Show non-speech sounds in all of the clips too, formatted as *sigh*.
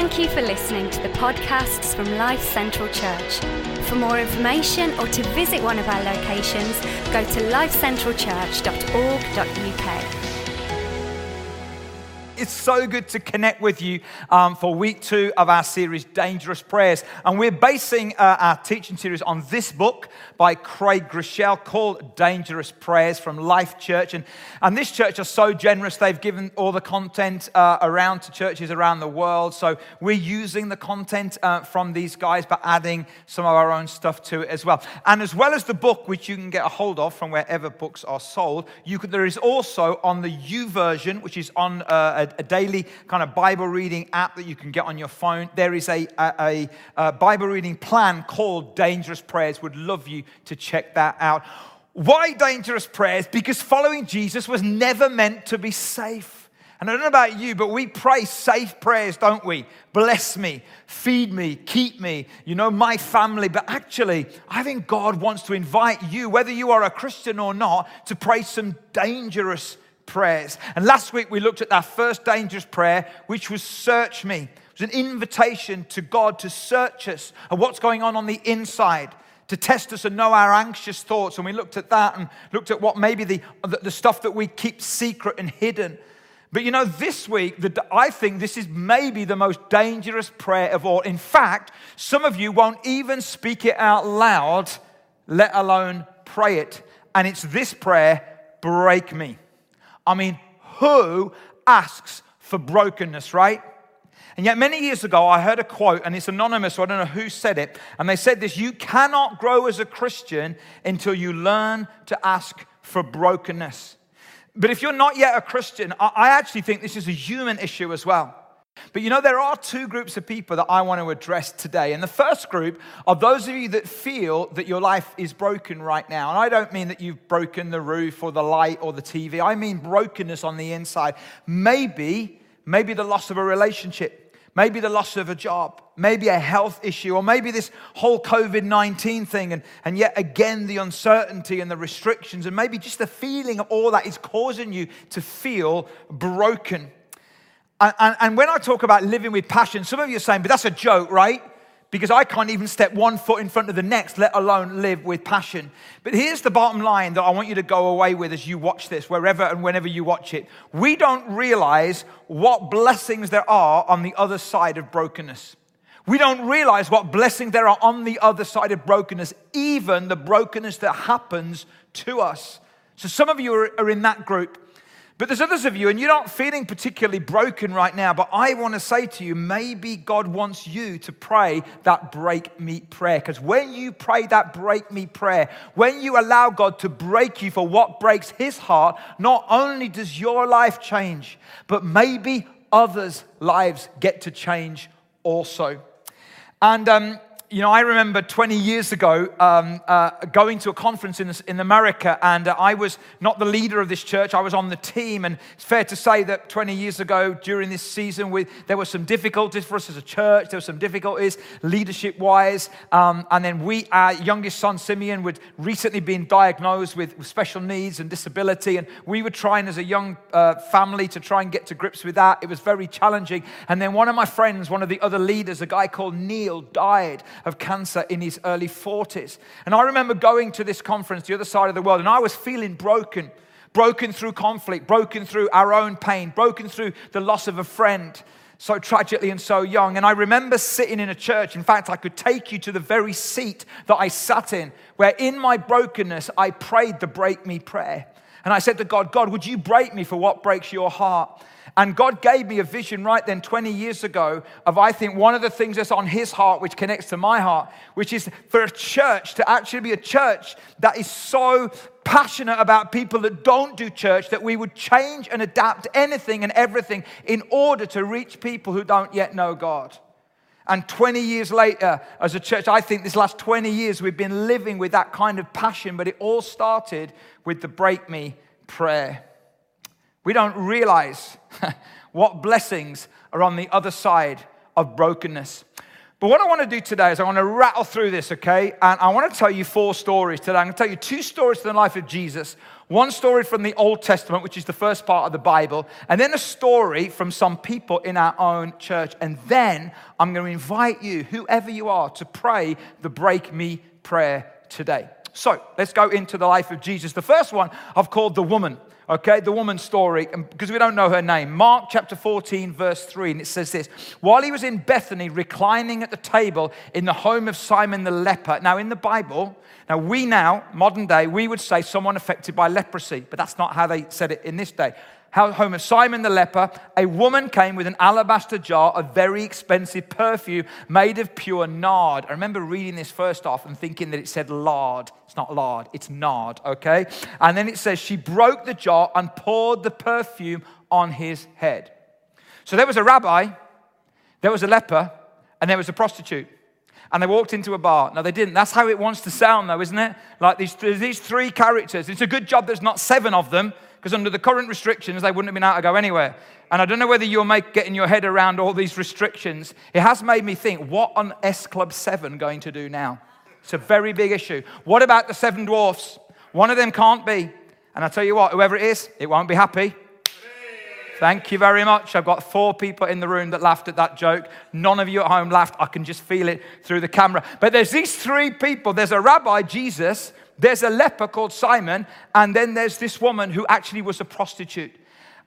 Thank you for listening to the podcasts from Life Central Church. For more information or to visit one of our locations, go to lifecentralchurch.org.uk. It's so good to connect with you um, for week two of our series, Dangerous Prayers. And we're basing uh, our teaching series on this book by Craig Groeschel called Dangerous Prayers from Life Church. And, and this church are so generous, they've given all the content uh, around to churches around the world. So we're using the content uh, from these guys, but adding some of our own stuff to it as well. And as well as the book, which you can get a hold of from wherever books are sold, you could, there is also on the YouVersion, which is on uh, a daily kind of Bible reading app that you can get on your phone. There is a, a, a Bible reading plan called Dangerous Prayers. Would love you to check that out. Why dangerous prayers? Because following Jesus was never meant to be safe. And I don't know about you, but we pray safe prayers, don't we? Bless me, feed me, keep me, you know, my family. But actually, I think God wants to invite you, whether you are a Christian or not, to pray some dangerous prayers. And last week we looked at that first dangerous prayer, which was search me. It was an invitation to God to search us and what's going on on the inside to test us and know our anxious thoughts. And we looked at that and looked at what maybe the, the stuff that we keep secret and hidden. But you know, this week, the, I think this is maybe the most dangerous prayer of all. In fact, some of you won't even speak it out loud, let alone pray it. And it's this prayer break me. I mean, who asks for brokenness, right? And yet, many years ago, I heard a quote, and it's anonymous, so I don't know who said it. And they said this You cannot grow as a Christian until you learn to ask for brokenness. But if you're not yet a Christian, I actually think this is a human issue as well. But you know, there are two groups of people that I want to address today. And the first group are those of you that feel that your life is broken right now. And I don't mean that you've broken the roof or the light or the TV, I mean brokenness on the inside. Maybe, maybe the loss of a relationship. Maybe the loss of a job, maybe a health issue, or maybe this whole COVID 19 thing, and, and yet again the uncertainty and the restrictions, and maybe just the feeling of all that is causing you to feel broken. And, and, and, when I talk about living with passion, some of you are saying, but that's a joke, right? Because I can't even step one foot in front of the next, let alone live with passion. But here's the bottom line that I want you to go away with as you watch this, wherever and whenever you watch it. We don't realize what blessings there are on the other side of brokenness. We don't realize what blessings there are on the other side of brokenness, even the brokenness that happens to us. So some of you are, are in that group. But there's others of you, and you're not feeling particularly broken right now, but I want to say to you, maybe God wants you to pray that break me prayer. Because when you pray that break me prayer, when you allow God to break you for what breaks his heart, not only does your life change, but maybe others' lives get to change also. And um, you know, I remember 20 years ago um, uh, going to a conference in, in America, and uh, I was not the leader of this church, I was on the team. And it's fair to say that 20 years ago, during this season, we, there were some difficulties for us as a church. There were some difficulties leadership wise. Um, and then we, our youngest son, Simeon, would recently been diagnosed with, with special needs and disability. And we were trying as a young uh, family to try and get to grips with that. It was very challenging. And then one of my friends, one of the other leaders, a guy called Neil, died of cancer in his early 40s. And I remember going to this conference, the other side of the world, and I was feeling broken broken through conflict, broken through our own pain, broken through the loss of a friend so tragically and so young. And I remember sitting in a church. In fact, I could take you to the very seat that I sat in, where in my brokenness, I prayed the break me prayer. And I said to God, God, would you break me for what breaks your heart? And God gave me a vision right then 20 years ago of, I think, one of the things that's on His heart, which connects to my heart, which is for a church to actually be a church that is so passionate about people that don't do church that we would change and adapt anything and everything in order to reach people who don't yet know God. And 20 years later, as a church, I think this last 20 years we've been living with that kind of passion, but it all started with the break me prayer. We don't realize *laughs* what blessings are on the other side of brokenness. But what I want to do today is I want to rattle through this, okay? And I want to tell you four stories today. I'm going to tell you two stories from the life of Jesus. One story from the Old Testament, which is the first part of the Bible, and then a story from some people in our own church. And then I'm going to invite you, whoever you are, to pray the Break Me prayer today. So let's go into the life of Jesus. The first one I've called the woman okay, the woman's story, because we don't know her name. Mark chapter 14, verse 3, and it says this While he was in Bethany, reclining at the table in the home of Simon the leper. Now, in the Bible, now we now, modern day, we would say someone affected by leprosy, but that's not how they said it in this day home of Simon the leper, a woman came with an alabaster jar of very expensive perfume made of pure nard. I remember reading this first off and thinking that it said lard. It's not lard, it's nard, okay? And then it says she broke the jar and poured the perfume on his head. So there was a rabbi, there was a leper, and there was a prostitute and they walked into a bar. No, they didn't. That's how it wants to sound, though, isn't it? Like these, these three characters. It's a good job there's not seven of them because under the current restrictions, they wouldn't have been able to go anywhere. And I don't know whether you're make, getting your head around all these restrictions. It has made me think, what on S Club 7 going to do now? It's a very big issue. What about the seven dwarfs? One of them can't be. And I tell you what, whoever it is, it won't be happy. Thank you very much. I've got four people in the room that laughed at that joke. None of you at home laughed. I can just feel it through the camera. But there's these three people. There's a rabbi, Jesus, there's a leper called Simon, and then there's this woman who actually was a prostitute.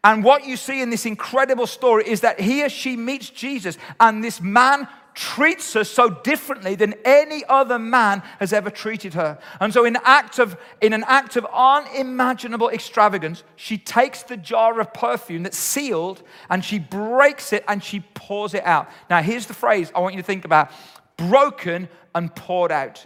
And what you see in this incredible story is that he or she meets Jesus, and this man treats her so differently than any other man has ever treated her. And so in, act of, in an act of unimaginable extravagance, she takes the jar of perfume that's sealed and she breaks it and she pours it out. Now, here's the phrase I want you to think about broken and poured out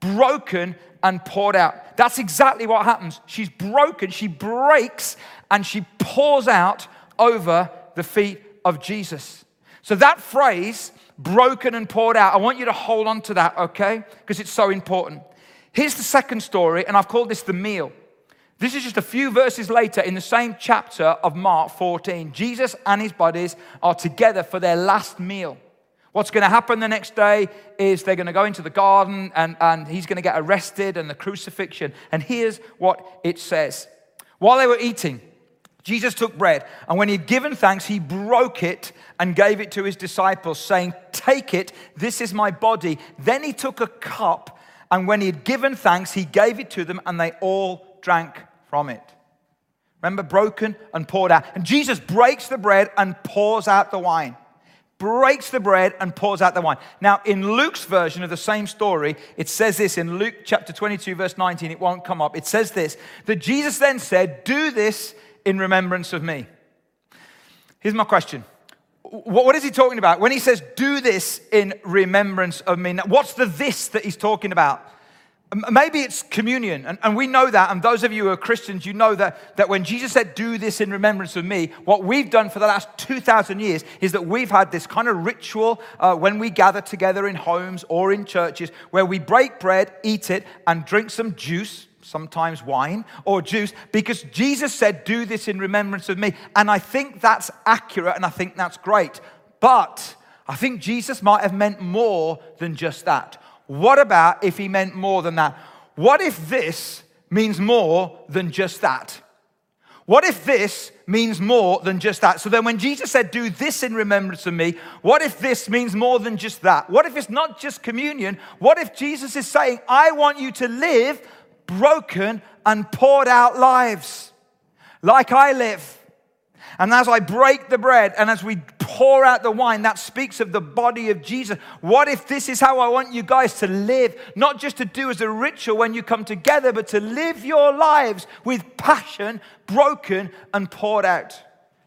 broken and poured out. That's exactly what happens. She's broken, she breaks, and she pours out over the feet of Jesus. So that phrase, broken and poured out, I want you to hold on to that, okay? Because it's so important. Here's the second story, and I've called this the meal. This is just a few verses later in the same chapter of Mark 14. Jesus and his buddies are together for their last meal. What's going to happen the next day is they're going to go into the garden and, and he's going to get arrested and the crucifixion. And here's what it says While they were eating, Jesus took bread, and when he'd given thanks, he broke it and gave it to his disciples, saying, Take it, this is my body. Then he took a cup, and when he had given thanks, he gave it to them, and they all drank from it. Remember, broken and poured out. And Jesus breaks the bread and pours out the wine breaks the bread and pours out the wine. Now, in Luke's version of the same story, it says this in Luke chapter 22, verse 19. It won't come up. It says this that Jesus then said, Do this in remembrance of me. Here's my question. What is he talking about? When he says, Do this in remembrance of me, what's the this that he's talking about? Maybe it's communion, and, and we know that. And those of you who are Christians, you know that, that when Jesus said, Do this in remembrance of me, what we've done for the last 2,000 years is that we've had this kind of ritual uh, when we gather together in homes or in churches where we break bread, eat it, and drink some juice, sometimes wine or juice, because Jesus said, Do this in remembrance of me. And I think that's accurate and I think that's great. But I think Jesus might have meant more than just that. What about if he meant more than that? What if this means more than just that? What if this means more than just that? So then, when Jesus said, Do this in remembrance of me, what if this means more than just that? What if it's not just communion? What if Jesus is saying, I want you to live broken and poured out lives like I live? And as I break the bread and as we pour out the wine, that speaks of the body of Jesus. What if this is how I want you guys to live? Not just to do as a ritual when you come together, but to live your lives with passion, broken and poured out.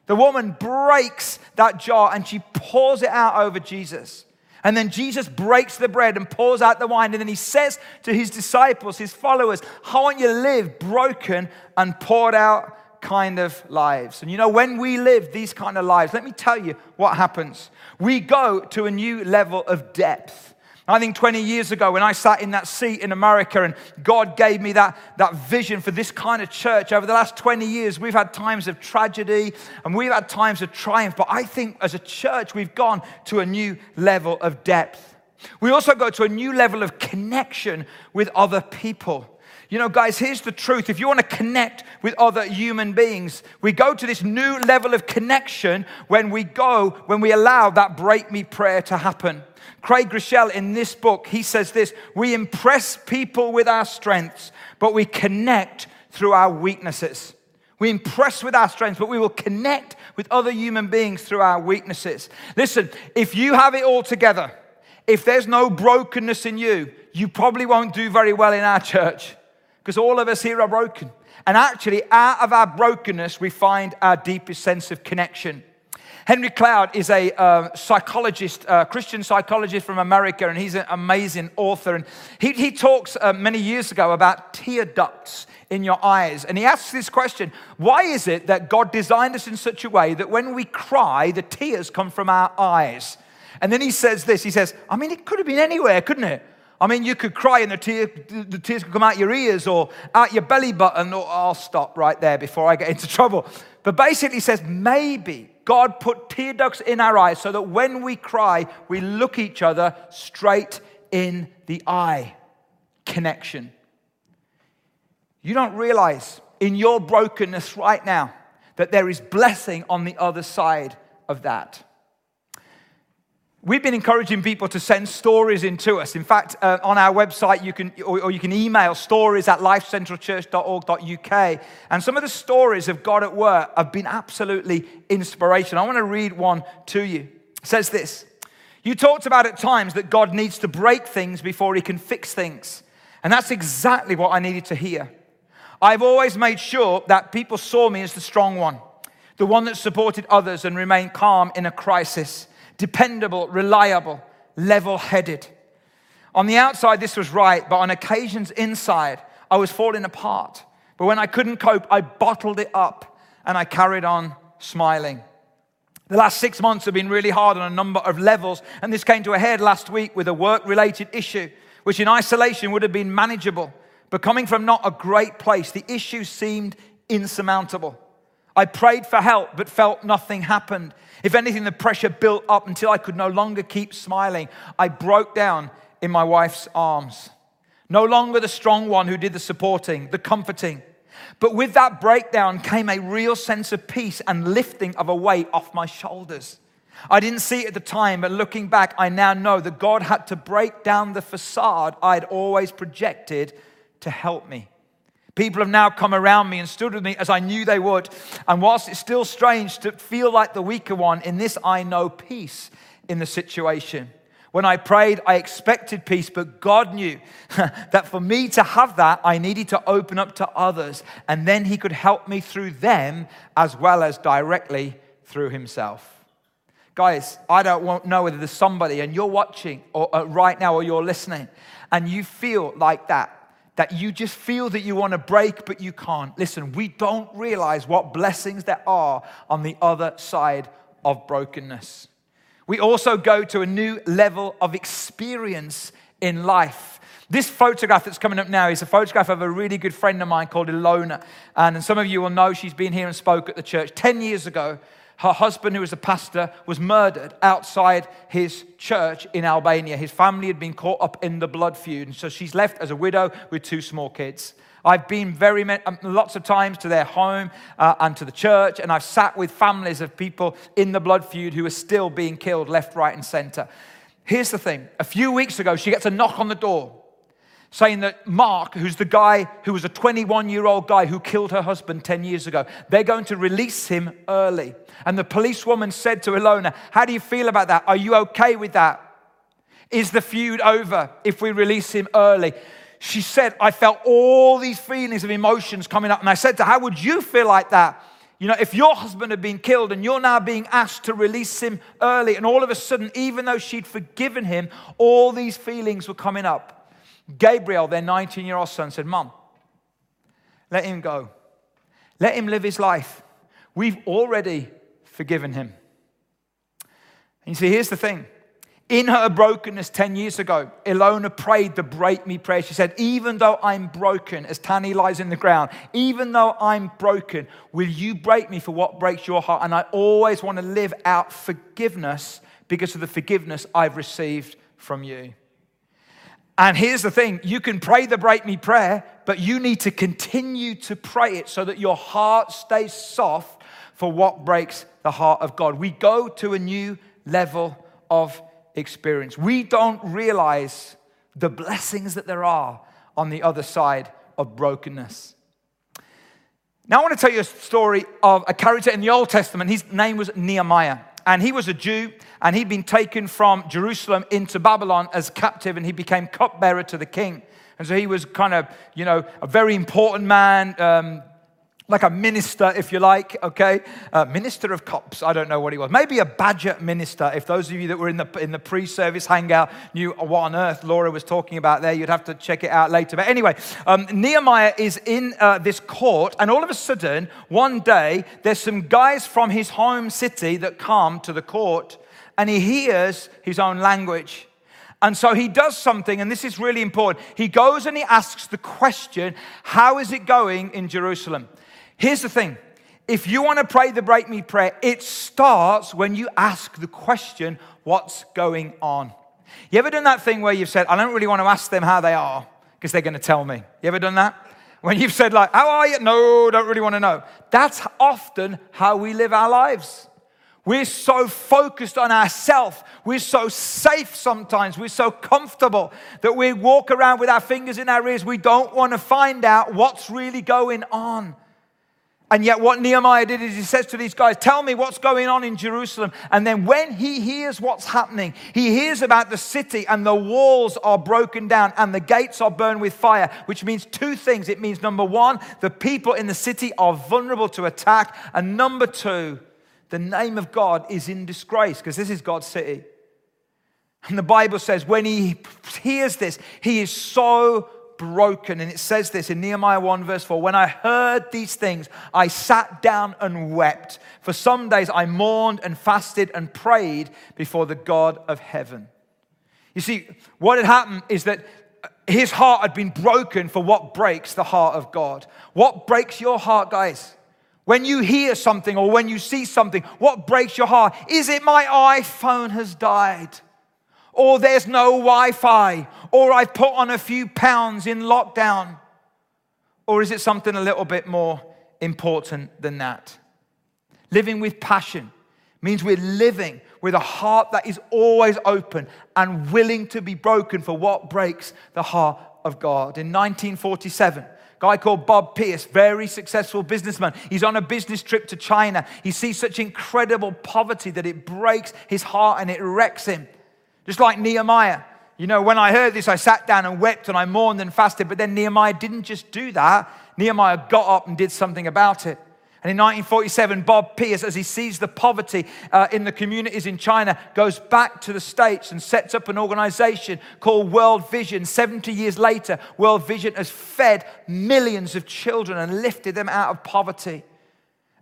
The woman breaks that jar and she pours it out over Jesus. And then Jesus breaks the bread and pours out the wine. And then he says to his disciples, his followers, I want you to live broken and poured out kind of lives. And you know, when we live these kind of lives, let me tell you what happens. We go to a new level of depth. I think 20 years ago, when I sat in that seat in America and God gave me that, that vision for this kind of church, over the last 20 years, we've had times of tragedy and we've had times of triumph. But I think as a church, we've gone to a new level of depth. We also go to a new level of connection with other people. You know, guys, here's the truth. If you want to connect with other human beings, we go to this new level of connection when we go, when we allow that break me prayer to happen. Craig Groeschel in this book, he says this We impress people with our strengths, but we connect through our weaknesses. We impress with our strengths, but we will connect with other human beings through our weaknesses. Listen, if you have it all together, if there's no brokenness in you, you probably won't do very well in our *laughs* church because all of us here are broken. And actually, out of our brokenness, we find our deepest sense of connection. Henry Cloud is a uh, psychologist, uh, Christian psychologist from America, and he's an amazing author. And he, he talks uh, many years ago about tear ducts in your eyes. And he asks this question Why is it that God designed us in such a way that when we cry, the tears come from our eyes? And then he says this He says, I mean, it could have been anywhere, couldn't it? I mean, you could cry and the, tear, the tears could come out your ears or out your belly button. Or I'll stop right there before I get into *laughs* trouble. But basically, says maybe God put tear ducts in our eyes so that when we cry, we look each other straight in the eye. Connection. You don't realize in your brokenness right now that there is blessing on the other side of that. We've been encouraging people to send stories in to us. In fact, uh, on our website, you can, or, or, you can email stories at lifecentralchurch.org.uk. And some of the stories of God at work have been absolutely inspirational. I want to read one to you. It says this You talked about at times that God needs to break things before he can fix things. And that's exactly what I needed to hear. I've always made sure that people saw me as the strong one, the one that supported others and remained calm in a crisis dependable, reliable, level headed. On the outside, this was right, but on occasions inside, I was falling apart. But when I couldn't cope, I bottled it up and I carried on smiling. The last six months have been really hard on a number of levels, and this came to a head last week with a work related issue, which in isolation would have been manageable. But coming from not a great place, the issue seemed insurmountable. I prayed for help, but felt nothing happened. If anything, the pressure built up until I could no longer keep smiling. I broke down in my wife's arms. No longer the strong one who did the supporting, the comforting. But with that breakdown came a real sense of peace and lifting of a weight off my shoulders. I didn't see it at the time, but looking back, I now know that God had to break down the facade I'd always projected to help me. People have now come around me and stood with me as I knew they would. And whilst it's still strange to feel like the weaker one, in this I know peace in the situation. When I prayed, I expected peace, but God knew *laughs* that for me to have that, I needed to open up to others. And then He could help me through them as well as directly through Himself. Guys, I don't know whether there's somebody and you're watching or, uh, right now or you're listening and you feel like that that you just feel that you want to break, but you can't. Listen, we don't realize what blessings there are on the other side of brokenness. We also go to a new level of experience in life. This photograph that's coming up now is a photograph of a really good friend of mine called Ilona. And some of you will know she's been here and spoke at the church 10 years ago her husband, who was a pastor, was murdered outside his church in Albania. His family had been caught up in the blood feud, and so she's left as a widow with two small kids. I've been very many, um, lots of times to their home uh, and to the church, and I've sat with families of people in the blood feud who are still being killed left, right, and center. Here's the thing a few weeks ago, she gets a knock on the door saying that Mark, who's the guy who was a 21 year old guy who killed her husband 10 years ago, they're going to release him early. And the policewoman said to Ilona, How do you feel about that? Are you okay with that? Is the feud over if we release him early? She said, I felt all these feelings of emotions coming up. And I said to her, How would you feel like that? You know, if your husband had been killed and you're now being asked to release him early, and all of a sudden, even though she'd forgiven him, all these feelings were coming up. Gabriel, their 19 year old son, said, Mom, let him go. Let him live his life. We've already forgiven him. And you see, here's the thing. In her brokenness 10 years ago, Ilona prayed the break me prayer. She said, Even though I'm broken, as Tani lies in the ground, even though I'm broken, will you break me for what breaks your heart? And I always want to live out forgiveness because of the forgiveness I've received from you. And here's the thing you can pray the break me prayer, but you need to continue to pray it so that your heart stays soft for what breaks the heart of God. We go to a new level of experience. We don't realize the blessings that there are on the other side of brokenness. Now, I want to tell you a story of a character in the Old Testament. His name was Nehemiah. And he was a Jew, and he'd been taken from Jerusalem into Babylon as captive, and he became cupbearer to the king. And so he was kind of, you know, a very important man, um, like a minister, if you like, okay? Uh, minister of cops, I don't know what he was. Maybe a badger minister. If those of you that were in the, in the pre service hangout knew what on earth Laura was talking about there, you'd have to check it out later. But anyway, um, Nehemiah is in uh, this court, and all of a sudden, one day, there's some guys from his home city that come to the court, and he hears his own language. And so he does something, and this is really important. He goes and he asks the question, How is it going in Jerusalem? Here's the thing if you want to pray the break me prayer, it starts when you ask the question, What's going on? You ever done that thing where you've said, I don't really want to ask them how they are because they're going to tell me? You ever done that? When you've said, like, how are you? No, don't really want to know. That's often how we live our lives. We're so focused on ourselves. We're so safe sometimes. We're so comfortable that we walk around with our fingers in our ears. We don't want to find out what's really going on. And yet, what Nehemiah did is he says to these guys, Tell me what's going on in Jerusalem. And then, when he hears what's happening, he hears about the city and the walls are broken down and the gates are burned with fire, which means two things. It means, number one, the people in the city are vulnerable to attack. And number two, the name of God is in disgrace because this is God's city. And the Bible says, when he hears this, he is so broken. And it says this in Nehemiah 1, verse 4 When I heard these things, I sat down and wept. For some days I mourned and fasted and prayed before the God of heaven. You see, what had happened is that his heart had been broken for what breaks the heart of God. What breaks your heart, guys? When you hear something or when you see something, what breaks your heart? Is it my iPhone has died? Or there's no Wi Fi, or I've put on a few pounds in lockdown? Or is it something a little bit more important than that? Living with passion means we're living with a heart that is always open and willing to be broken for what breaks the heart of God. In 1947, guy called Bob Pierce, very successful businessman. He's on a business trip to China. He sees such incredible poverty that it breaks his heart and it wrecks him. Just like Nehemiah. You know, when I heard this, I sat down and wept and I mourned and fasted. But then Nehemiah didn't just do that. Nehemiah got up and did something about it. And in 1947, Bob Pierce, as he sees the poverty uh, in the communities in China, goes back to the States and sets up an organization called World Vision. 70 years later, World Vision has fed millions of children and lifted them out of poverty.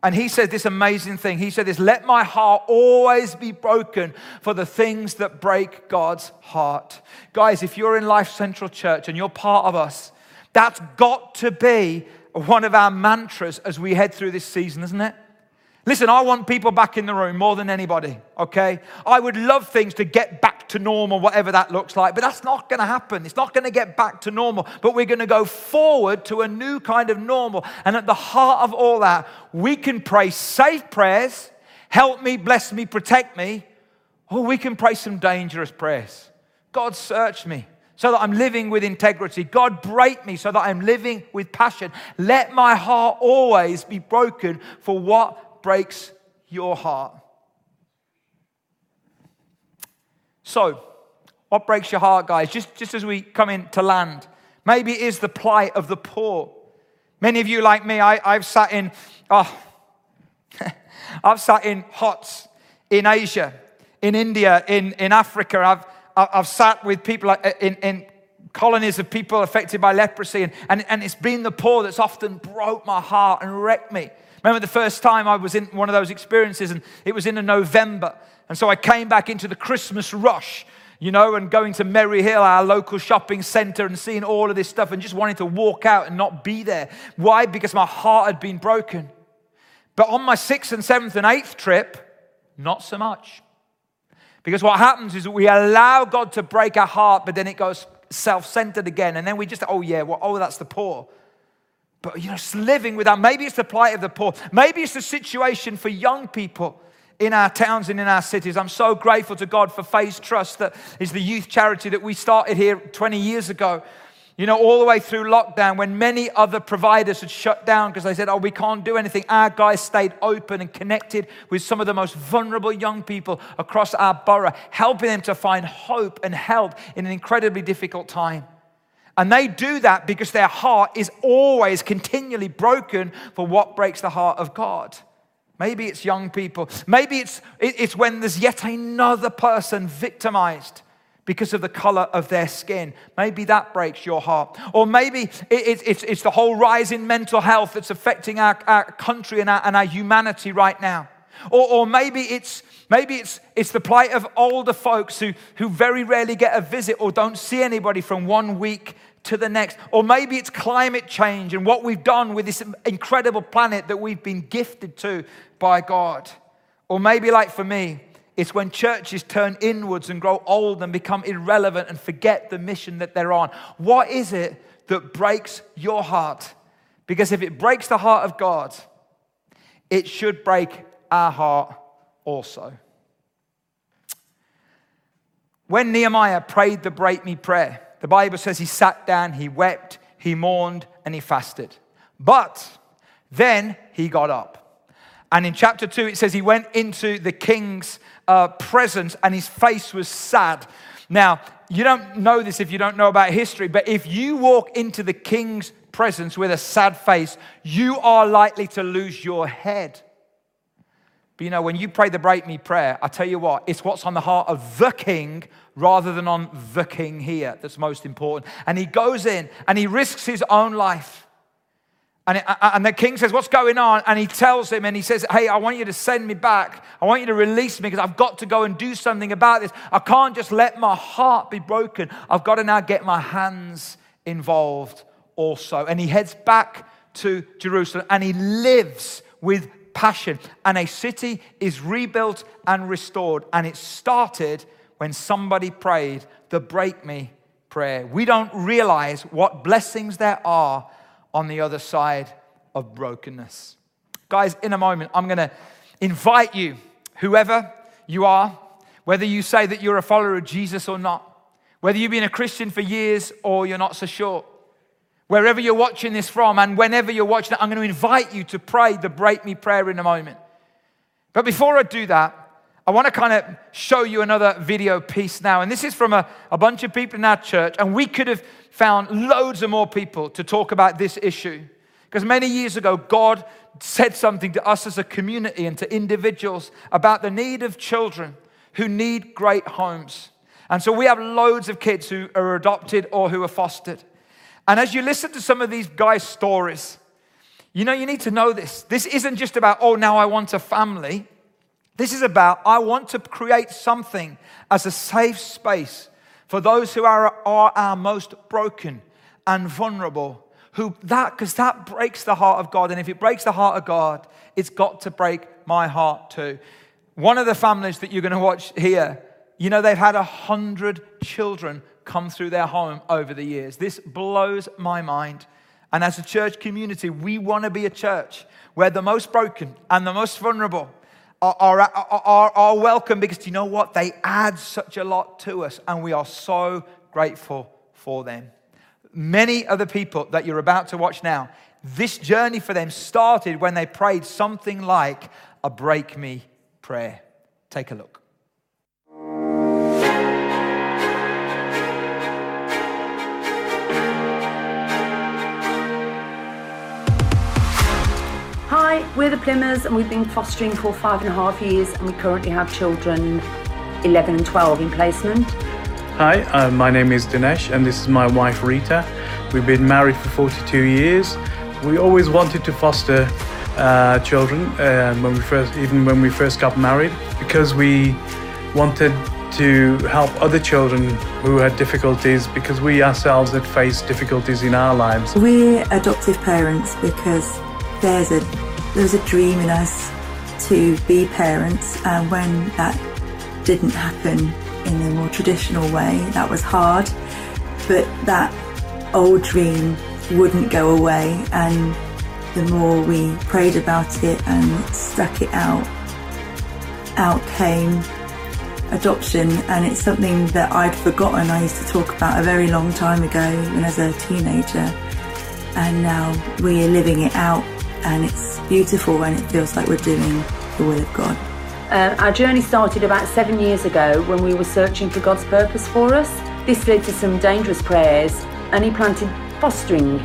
And he said this amazing thing. He said this let my heart always be broken for the things that break God's heart. Guys, if you're in Life Central Church and you're part of us, that's got to be one of our mantras as we head through this season, isn't it? Listen, I want people back in the room more than anybody, okay? I would love things to get back to normal, whatever that looks like, but that's not to happen. It's not to get back to normal, but we're to go forward to a new kind of normal. And at the heart of all that, we can pray safe prayers help me, bless me, protect me, or we can pray some dangerous prayers. God, search me so that I'm living with integrity. God, break me so that I'm living with passion. Let my heart always be broken for what breaks your heart? So, what breaks your heart, guys? Just, just as we come into land, maybe it is the plight of the poor. Many of you, like me, I, I've sat in, oh, *laughs* I've sat in huts in Asia, in India, in, in Africa. I've, I've sat with people uh, in, in colonies of people affected by leprosy, and, and, and it's been the poor that's often broke my heart and wrecked me. Remember the first time I was in one of those experiences, and it was in a November. And so I came back into the Christmas rush, you know, and going to Merry Hill, our local shopping center, and seeing all of this stuff, and just wanting to walk out and not be there. Why? Because my heart had been broken. But on my sixth and seventh and eighth trip, not so much. Because what happens is that we allow God to break our heart, but then it goes self centered again. And then we just, oh, yeah, well, oh, that's the poor. But, you know, just living without, maybe it's the plight of the poor. Maybe it's the situation for young people in our towns and in our cities. I'm so grateful to God for Faith Trust, that is the youth charity that we started here 20 years ago. You know, all the way through lockdown, when many other providers had shut down because they said, oh, we can't do anything, our guys stayed open and connected with some of the most vulnerable young people across our borough, helping them to find hope and help in an incredibly difficult time. And they do that because their heart is always continually broken for what breaks the heart of God. Maybe it's young people. Maybe it's, it's when there's yet another person victimized because of the color of their skin. Maybe that breaks your heart. Or maybe it's, it's the whole rise in mental health that's affecting our, our country and our, and our humanity right now. Or, or maybe it's maybe it's, it's the plight of older folks who, who very rarely get a visit or don't see anybody from one week to the next. Or maybe it's climate change and what we've done with this incredible planet that we've been gifted to by God. Or maybe, like for me, it's when churches turn inwards and grow old and become irrelevant and forget the mission that they're on. What is it that breaks your heart? Because if it breaks the heart of God, it should break our heart also. When Nehemiah prayed the break me prayer, the Bible says he sat down, he wept, he mourned, and he fasted. But then he got up. And in chapter 2, it says he went into the king's uh, presence and his face was sad. Now, you don't know this if you don't know about history, but if you walk into the king's presence with a sad face, you are likely to lose your head. But you know, when you pray the break me prayer, I tell you what, it's what's on the heart of the king rather than on the king here that's most important. And he goes in and he risks his own life. And, it, and the king says, What's going on? And he tells him, and he says, Hey, I want you to send me back. I want you to release me because I've got to go and do something about this. I can't just let my heart be broken. I've got to now get my hands involved also. And he heads back to Jerusalem and he lives with passion. And a city is rebuilt and restored. And it started when somebody prayed the break me prayer. We don't realize what blessings there are on the other side of brokenness. Guys, in a moment, I'm going to invite you, whoever you are, whether you say that you're a follower of Jesus or not, whether you've been a Christian for years or you're not so sure, Wherever you're watching this from, and whenever you're watching it, I'm going to invite you to pray the Break Me prayer in a moment. But before I do that, I want to kind of show you another video piece now. And this is from a, a bunch of people in our church, and we could have found loads of more people to talk about this issue. Because many years ago, God said something to us as a community and to individuals about the need of children who need great homes. And so we have loads of kids who are adopted or who are fostered. And as you listen to some of these guys' stories, you know, you need to know this. This isn't just about, oh, now I want a family. This is about, I want to create something as a safe space for those who are, are our most broken and vulnerable. Who that, because that breaks the heart of God. And if it breaks the heart of God, it's got to break my heart too. One of the families that you're going to watch here, you know, they've had a hundred children come through their home over the years. This blows my mind. And as a church community, we want to be a church where the most broken and the most vulnerable are, are, are, are, welcome because you know what? They add such a lot to us, and we are so grateful for them. Many of the people that you're about to watch now, this journey for them started when they prayed something like a break me prayer. Take a look. Hi, we're the Plimmers and we've been fostering for five and a half years and we currently have children 11 and 12 in placement. Hi, uh, my name is Dinesh and this is my wife Rita. We've been married for 42 years. We always wanted to foster uh, children uh, when we first, even when we first got married, because we wanted to help other children who had difficulties because we ourselves had faced difficulties in our lives. We're adoptive parents because there's a there was a dream in us to be parents, and when that didn't happen in the more traditional way, that was hard. but that old dream wouldn't go away. And the more we prayed about it and stuck it out, out came adoption. And it's something that I'd forgotten. I used to talk about a very long time ago when I was a teenager. And now we're living it out, and it's beautiful, and it feels like we're doing the will of God. Uh, our journey started about seven years ago when we were searching for God's purpose for us. This led to some dangerous prayers, and He planted fostering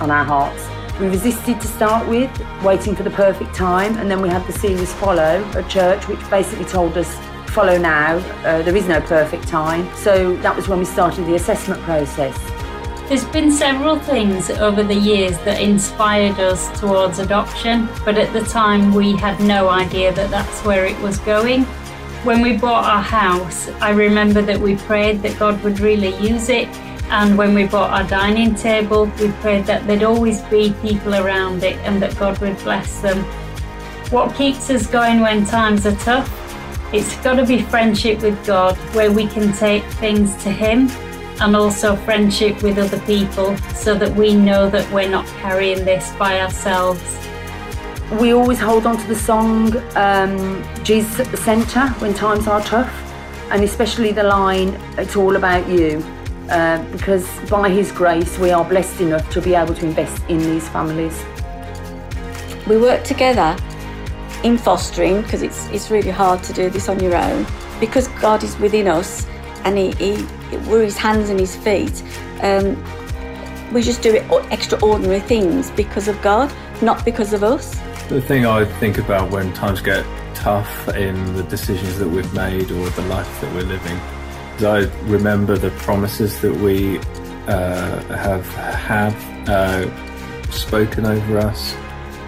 on our hearts. We resisted to start with, waiting for the perfect time, and then we had the series Follow at church, which basically told us follow now, uh, there is no perfect time. So that was when we started the assessment process. There's been several things over the years that inspired us towards adoption, but at the time we had no idea that that's where it was going. When we bought our house, I remember that we prayed that God would really use it, and when we bought our dining table, we prayed that there'd always be people around it and that God would bless them. What keeps us going when times are tough? It's got to be friendship with God, where we can take things to Him and also friendship with other people so that we know that we're not carrying this by ourselves. We always hold on to the song um, Jesus at the Centre when times are tough, and especially the line, It's all about you. Uh, because by His grace, we are blessed enough to be able to invest in these families. We work together in fostering because it's, it's really hard to do this on your own. Because God is within us and he, he we're his hands and his feet. Um, we just do it extraordinary things because of God, not because of us. The thing I think about when times get tough in the decisions that we've made or the life that we're living is I remember the promises that we uh, have uh, spoken over us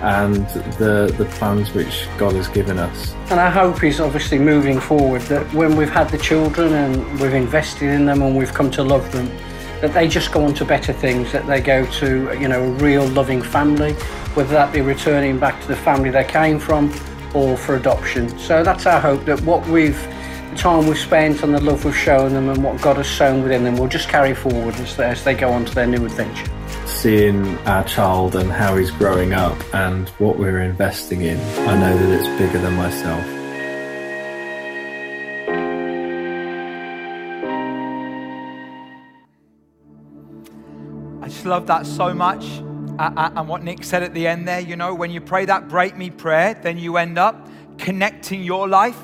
and the the plans which God has given us. And our hope is obviously moving forward that when we've had the children and we've invested in them and we've come to love them, that they just go on to better things, that they go to you know a real loving family, whether that be returning back to the family they came from or for adoption. So that's our hope that what we've the time we've spent and the love we've shown them and what God has sown within them will just carry forward as they, as they go on to their new adventure seeing our child and how he's growing up and what we're investing in, I know that it's bigger than myself. I just love that so much. Uh, uh, and what Nick said at the end there, you know, when you pray that break me prayer, then you end up connecting your life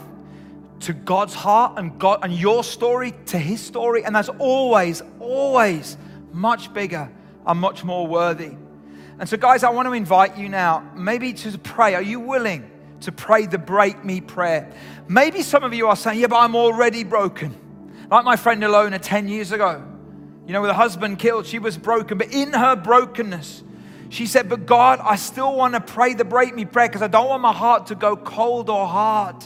to God's heart and God and your story to his story. And that's always, always much bigger are much more worthy. And so, guys, I want to invite you now, maybe to pray. Are you willing to pray the break me prayer? Maybe some of you are saying, Yeah, but I'm already broken. Like my friend Ilona 10 years ago. You know, with a husband killed, she was broken. But in her brokenness, she said, But God, I still want to pray the break me prayer because I don't want my heart to go cold or hard.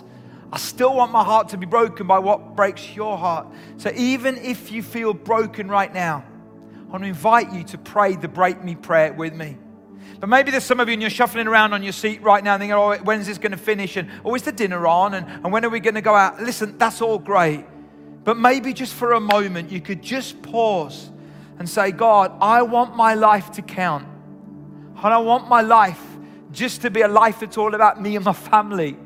I still want my heart to be broken by what breaks your heart. So even if you feel broken right now, I want to invite you to pray the break me prayer with me. But maybe there's some of you and you're shuffling around on your seat right now thinking, oh, when's this going to finish? And oh, is the dinner on? And, and when are we going to go out? Listen, that's all great. But maybe just for a moment, you could just pause and say, God, I want my life to count. And I want my life just to be a life that's all about me and my family.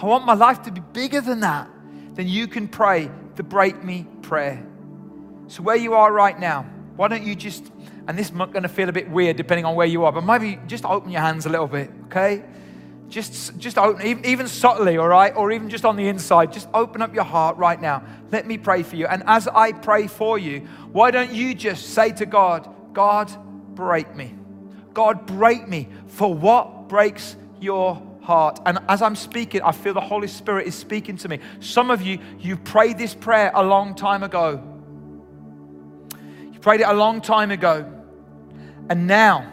I want my life to be bigger than that. Then you can pray the break me prayer. So, where you are right now, why don't you just, and this is going to feel a bit weird depending on where you are, but maybe just open your hands a little bit, okay? Just, just open, even, even subtly, all right? Or even just on the inside, just open up your heart right now. Let me pray for you. And as I pray for you, why don't you just say to God, God, break me. God, break me for what breaks your heart. And as I'm speaking, I feel the Holy Spirit is speaking to me. Some of you, you prayed this prayer a long time ago. Prayed it a long time ago. And now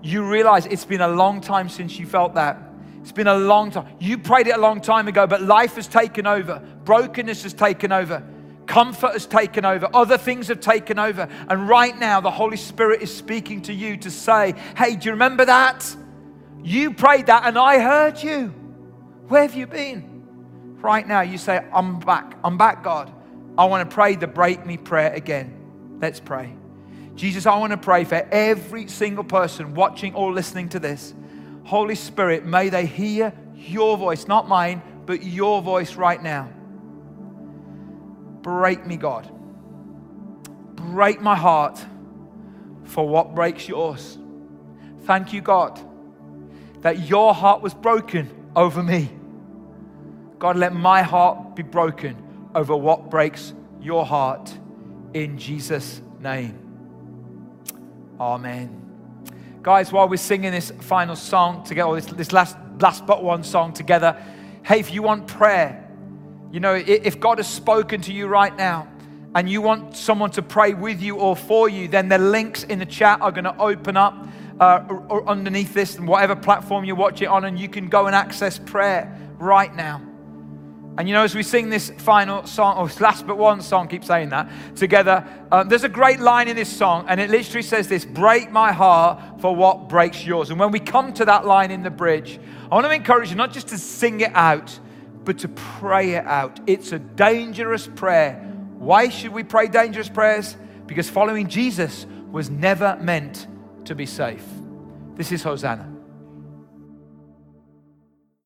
you realize it's been a long time since you felt that. It's been a long time. You prayed it a long time ago, but life has taken over. Brokenness has taken over. Comfort has taken over. Other things have taken over. And right now, the Holy Spirit is speaking to you to say, Hey, do you remember that? You prayed that and I heard you. Where have you been? Right now, you say, I'm back. I'm back, God. I want to pray the break me prayer again. Let's pray. Jesus, I want to pray for every single person watching or listening to this. Holy Spirit, may they hear your voice, not mine, but your voice right now. Break me, God. Break my heart for what breaks yours. Thank you, God, that your heart was broken over me. God, let my heart be broken over what breaks your heart in Jesus' name. Amen. Guys, while we're singing this final song together, or this, this last, last but one song together, hey, if you want prayer, you know, if God has spoken to you right now and you want someone to pray with you or for you, then the links in the chat are going to open up uh, underneath this, and whatever platform you're watching on, and you can go and access prayer right now. And you know, as we sing this final song, or last but one song, keep saying that together, um, there's a great line in this song, and it literally says this Break my heart for what breaks yours. And when we come to that line in the bridge, I want to encourage you not just to sing it out, but to pray it out. It's a dangerous prayer. Why should we pray dangerous prayers? Because following Jesus was never meant to be safe. This is Hosanna.